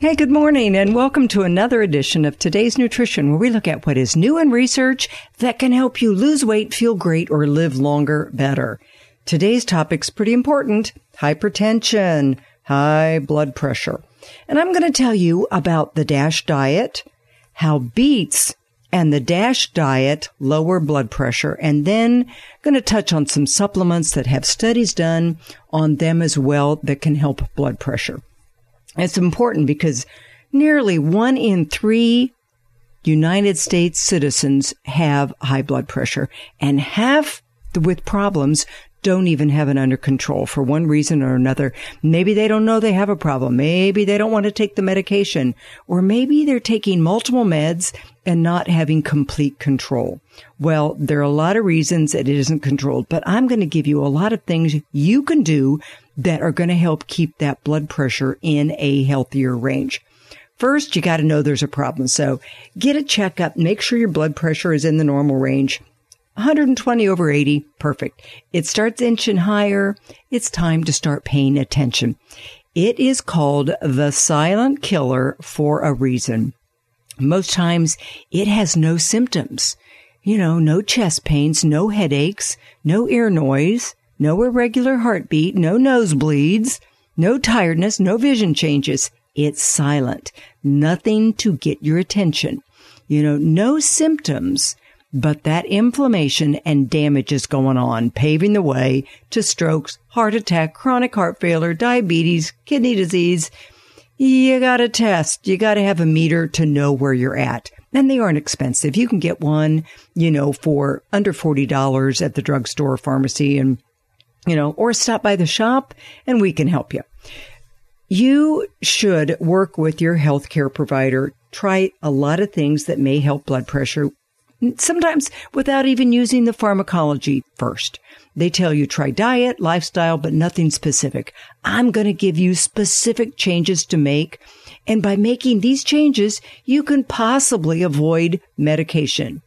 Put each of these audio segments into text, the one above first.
Hey, good morning, and welcome to another edition of Today's Nutrition, where we look at what is new in research that can help you lose weight, feel great, or live longer better. Today's topic's pretty important hypertension, high blood pressure. And I'm going to tell you about the DASH diet, how beets and the DASH diet lower blood pressure, and then I'm going to touch on some supplements that have studies done on them as well that can help blood pressure. It's important because nearly one in three United States citizens have high blood pressure and half with problems don't even have it under control for one reason or another. Maybe they don't know they have a problem. Maybe they don't want to take the medication or maybe they're taking multiple meds and not having complete control. Well, there are a lot of reasons that it isn't controlled, but I'm going to give you a lot of things you can do that are going to help keep that blood pressure in a healthier range. First, you got to know there's a problem. So get a checkup, make sure your blood pressure is in the normal range. 120 over 80, perfect. It starts inching higher. It's time to start paying attention. It is called the silent killer for a reason. Most times it has no symptoms. You know, no chest pains, no headaches, no ear noise, no irregular heartbeat, no nosebleeds, no tiredness, no vision changes. It's silent. Nothing to get your attention. You know, no symptoms, but that inflammation and damage is going on, paving the way to strokes, heart attack, chronic heart failure, diabetes, kidney disease. You gotta test. You gotta have a meter to know where you're at. And they aren't expensive. You can get one, you know, for under $40 at the drugstore or pharmacy and you know, or stop by the shop and we can help you. You should work with your healthcare provider. Try a lot of things that may help blood pressure, sometimes without even using the pharmacology first. They tell you try diet, lifestyle, but nothing specific. I'm going to give you specific changes to make. And by making these changes, you can possibly avoid medication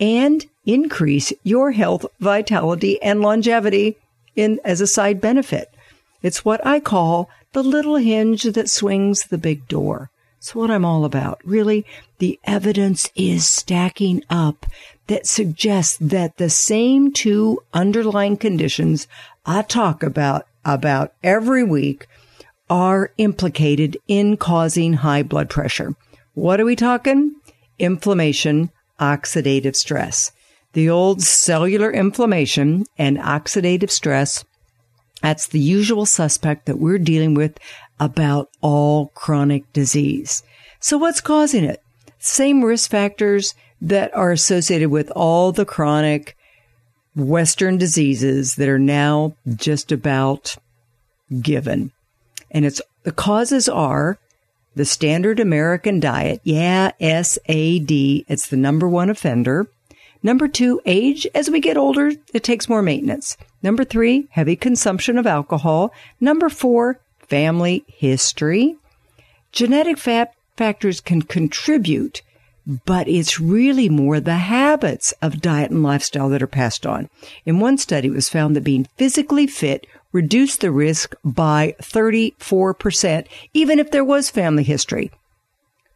and increase your health, vitality, and longevity in as a side benefit. It's what I call the little hinge that swings the big door. It's what I'm all about. Really, the evidence is stacking up that suggests that the same two underlying conditions I talk about about every week are implicated in causing high blood pressure. What are we talking? Inflammation, oxidative stress the old cellular inflammation and oxidative stress. That's the usual suspect that we're dealing with about all chronic disease. So what's causing it? Same risk factors that are associated with all the chronic Western diseases that are now just about given. And it's the causes are the standard American diet. Yeah, SAD. It's the number one offender. Number two, age. As we get older, it takes more maintenance. Number three, heavy consumption of alcohol. Number four, family history. Genetic fa- factors can contribute, but it's really more the habits of diet and lifestyle that are passed on. In one study, it was found that being physically fit reduced the risk by 34%, even if there was family history.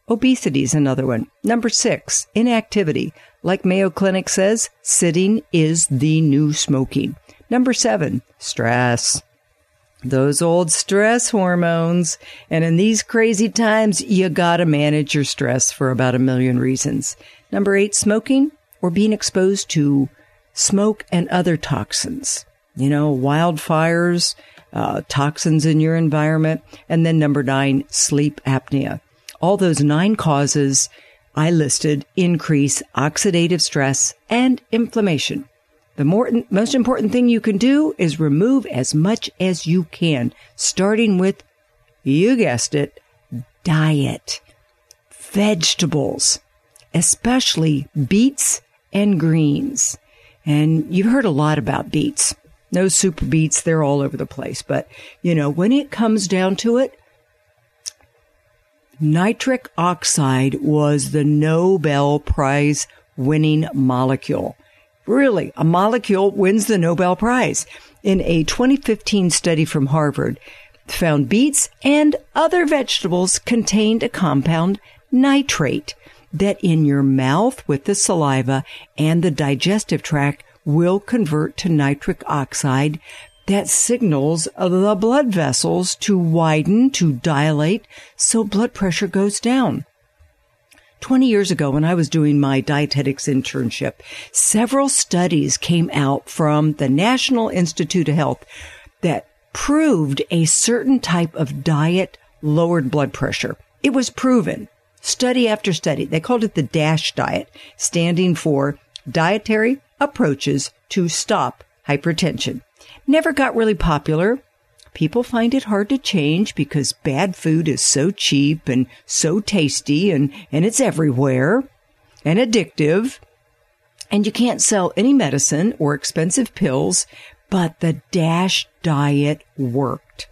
Obesity is another one. Number six, inactivity. Like Mayo Clinic says, sitting is the new smoking. Number seven, stress. Those old stress hormones. And in these crazy times, you gotta manage your stress for about a million reasons. Number eight, smoking or being exposed to smoke and other toxins. You know, wildfires, uh, toxins in your environment. And then number nine, sleep apnea. All those nine causes I listed increase oxidative stress and inflammation. The more, most important thing you can do is remove as much as you can, starting with, you guessed it, diet, vegetables, especially beets and greens. And you've heard a lot about beets. No super beets, they're all over the place. But, you know, when it comes down to it, Nitric oxide was the Nobel Prize winning molecule. Really, a molecule wins the Nobel Prize. In a 2015 study from Harvard, found beets and other vegetables contained a compound nitrate that in your mouth with the saliva and the digestive tract will convert to nitric oxide that signals the blood vessels to widen, to dilate, so blood pressure goes down. 20 years ago, when I was doing my dietetics internship, several studies came out from the National Institute of Health that proved a certain type of diet lowered blood pressure. It was proven study after study. They called it the DASH diet, standing for dietary approaches to stop hypertension. Never got really popular. People find it hard to change because bad food is so cheap and so tasty and, and it's everywhere and addictive. And you can't sell any medicine or expensive pills, but the DASH diet worked.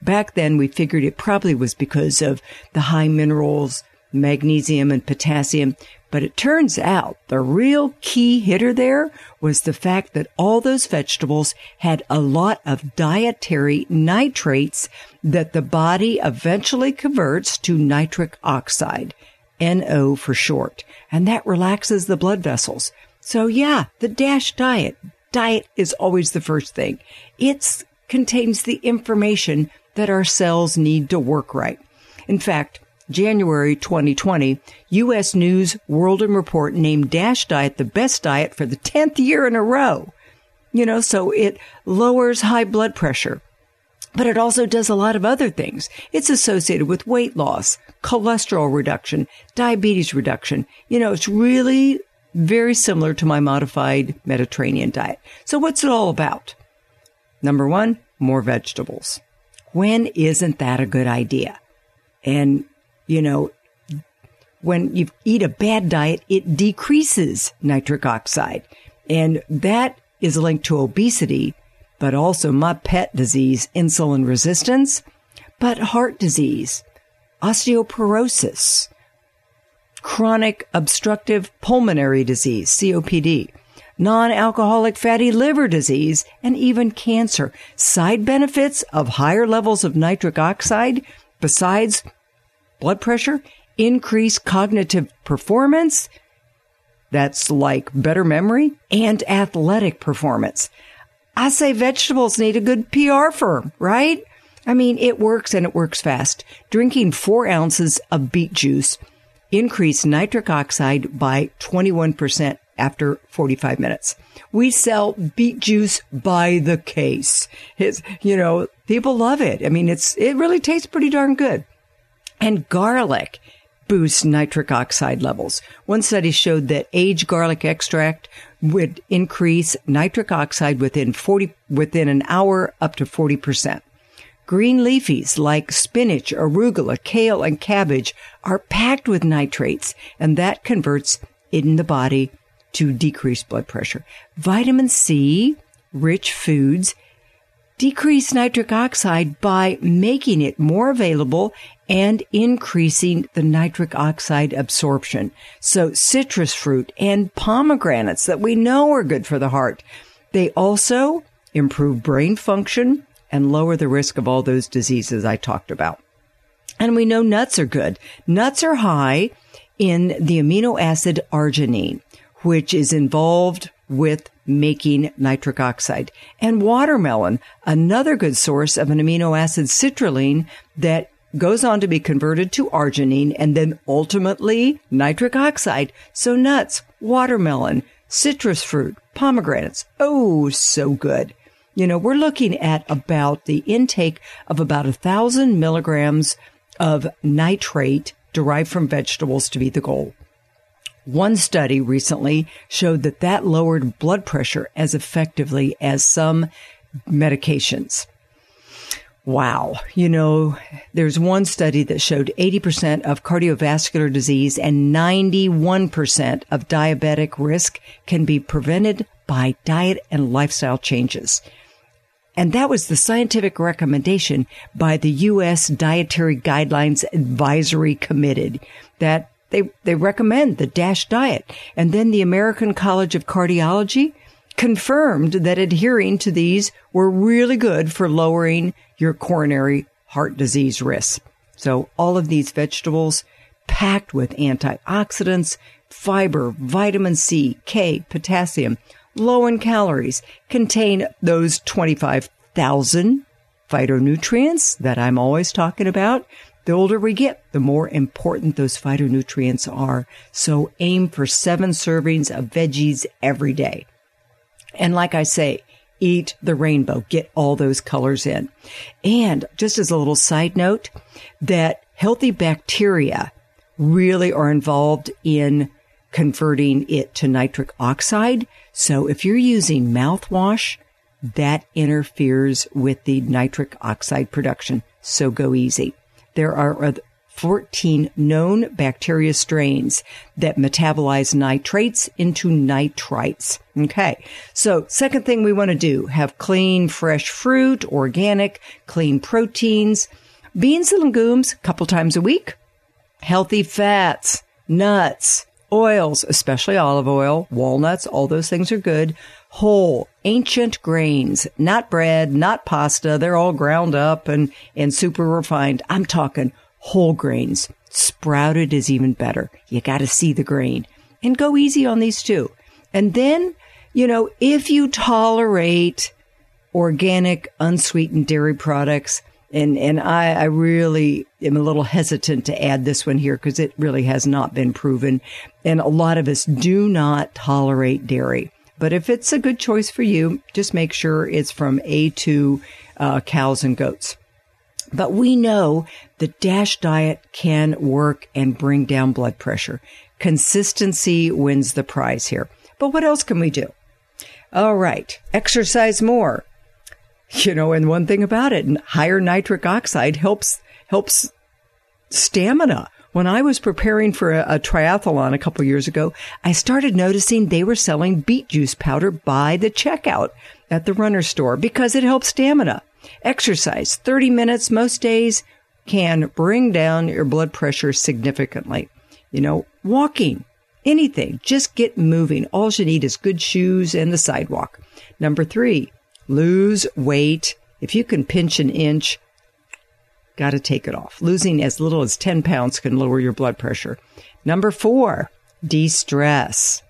Back then, we figured it probably was because of the high minerals, magnesium and potassium. But it turns out the real key hitter there was the fact that all those vegetables had a lot of dietary nitrates that the body eventually converts to nitric oxide, NO for short, and that relaxes the blood vessels. So yeah, the DASH diet. Diet is always the first thing. It contains the information that our cells need to work right. In fact, January 2020, U.S. News World and Report named Dash Diet the best diet for the 10th year in a row. You know, so it lowers high blood pressure, but it also does a lot of other things. It's associated with weight loss, cholesterol reduction, diabetes reduction. You know, it's really very similar to my modified Mediterranean diet. So what's it all about? Number one, more vegetables. When isn't that a good idea? And you know, when you eat a bad diet, it decreases nitric oxide. And that is linked to obesity, but also my pet disease, insulin resistance, but heart disease, osteoporosis, chronic obstructive pulmonary disease, COPD, non-alcoholic fatty liver disease, and even cancer. Side benefits of higher levels of nitric oxide, besides blood pressure, increase cognitive performance. That's like better memory and athletic performance. I say vegetables need a good PR firm, right? I mean, it works and it works fast. Drinking four ounces of beet juice increased nitric oxide by 21% after 45 minutes. We sell beet juice by the case. It's, you know, people love it. I mean, it's, it really tastes pretty darn good. And garlic boosts nitric oxide levels. One study showed that aged garlic extract would increase nitric oxide within 40, within an hour up to 40%. Green leafies like spinach, arugula, kale, and cabbage are packed with nitrates, and that converts it in the body to decrease blood pressure. Vitamin C rich foods decrease nitric oxide by making it more available and increasing the nitric oxide absorption. So citrus fruit and pomegranates that we know are good for the heart. They also improve brain function and lower the risk of all those diseases I talked about. And we know nuts are good. Nuts are high in the amino acid arginine, which is involved with making nitric oxide. And watermelon, another good source of an amino acid citrulline that goes on to be converted to arginine and then ultimately nitric oxide. So nuts, watermelon, citrus fruit, pomegranates. Oh, so good. You know, we're looking at about the intake of about a thousand milligrams of nitrate derived from vegetables to be the goal. One study recently showed that that lowered blood pressure as effectively as some medications. Wow. You know, there's one study that showed 80% of cardiovascular disease and 91% of diabetic risk can be prevented by diet and lifestyle changes. And that was the scientific recommendation by the U.S. Dietary Guidelines Advisory Committee that they, they recommend the DASH diet. And then the American College of Cardiology confirmed that adhering to these were really good for lowering your coronary heart disease risk. So all of these vegetables packed with antioxidants, fiber, vitamin C, K, potassium, low in calories, contain those 25,000 phytonutrients that I'm always talking about. The older we get, the more important those phytonutrients are. So aim for seven servings of veggies every day. And like I say, eat the rainbow, get all those colors in. And just as a little side note, that healthy bacteria really are involved in converting it to nitric oxide. So if you're using mouthwash, that interferes with the nitric oxide production. So go easy. There are 14 known bacteria strains that metabolize nitrates into nitrites. Okay. So second thing we want to do, have clean, fresh fruit, organic, clean proteins, beans and legumes a couple times a week, healthy fats, nuts, oils, especially olive oil, walnuts, all those things are good. Whole, ancient grains, not bread, not pasta. They're all ground up and, and super refined. I'm talking whole grains. Sprouted is even better. You got to see the grain and go easy on these too. And then, you know, if you tolerate organic, unsweetened dairy products, and, and I, I really am a little hesitant to add this one here because it really has not been proven. And a lot of us do not tolerate dairy. But if it's a good choice for you, just make sure it's from A2 uh, cows and goats. But we know the DASH diet can work and bring down blood pressure. Consistency wins the prize here. But what else can we do? All right. Exercise more. You know, and one thing about it, higher nitric oxide helps, helps stamina. When I was preparing for a, a triathlon a couple years ago, I started noticing they were selling beet juice powder by the checkout at the runner store because it helps stamina. Exercise 30 minutes most days can bring down your blood pressure significantly. You know, walking, anything, just get moving. All you need is good shoes and the sidewalk. Number three, lose weight. If you can pinch an inch, got to take it off. Losing as little as 10 pounds can lower your blood pressure. Number four, de-stress.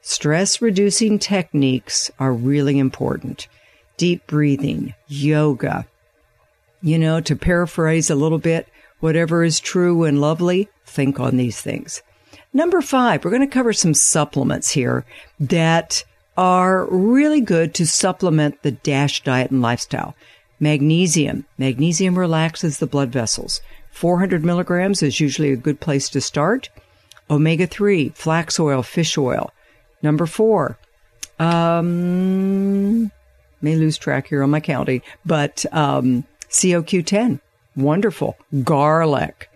Stress reducing techniques are really important deep breathing, yoga. You know, to paraphrase a little bit, whatever is true and lovely, think on these things. Number five, we're going to cover some supplements here that are really good to supplement the DASH diet and lifestyle. Magnesium. Magnesium relaxes the blood vessels. 400 milligrams is usually a good place to start. Omega 3, flax oil, fish oil. Number four, um, may lose track here on my county, but um, COQ10, wonderful. Garlic,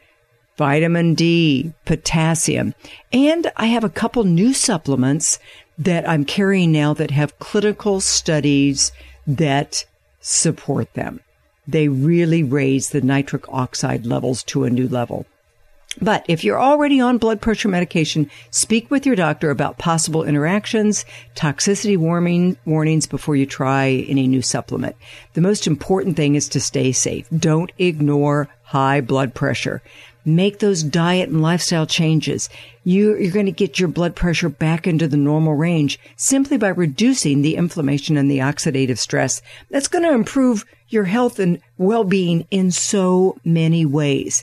vitamin D, potassium. And I have a couple new supplements that I'm carrying now that have clinical studies that support them. They really raise the nitric oxide levels to a new level. But if you're already on blood pressure medication, speak with your doctor about possible interactions, toxicity warning, warnings before you try any new supplement. The most important thing is to stay safe. Don't ignore high blood pressure. Make those diet and lifestyle changes. You, are going to get your blood pressure back into the normal range simply by reducing the inflammation and the oxidative stress. That's going to improve your health and well-being in so many ways.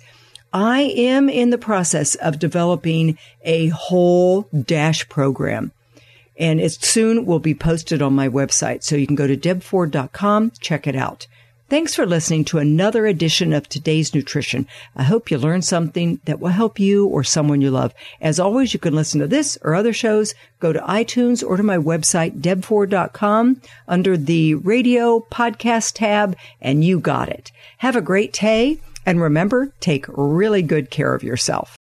I am in the process of developing a whole DASH program and it soon will be posted on my website. So you can go to debford.com, check it out. Thanks for listening to another edition of today's nutrition. I hope you learned something that will help you or someone you love. As always, you can listen to this or other shows. Go to iTunes or to my website, debford.com under the radio podcast tab and you got it. Have a great day and remember, take really good care of yourself.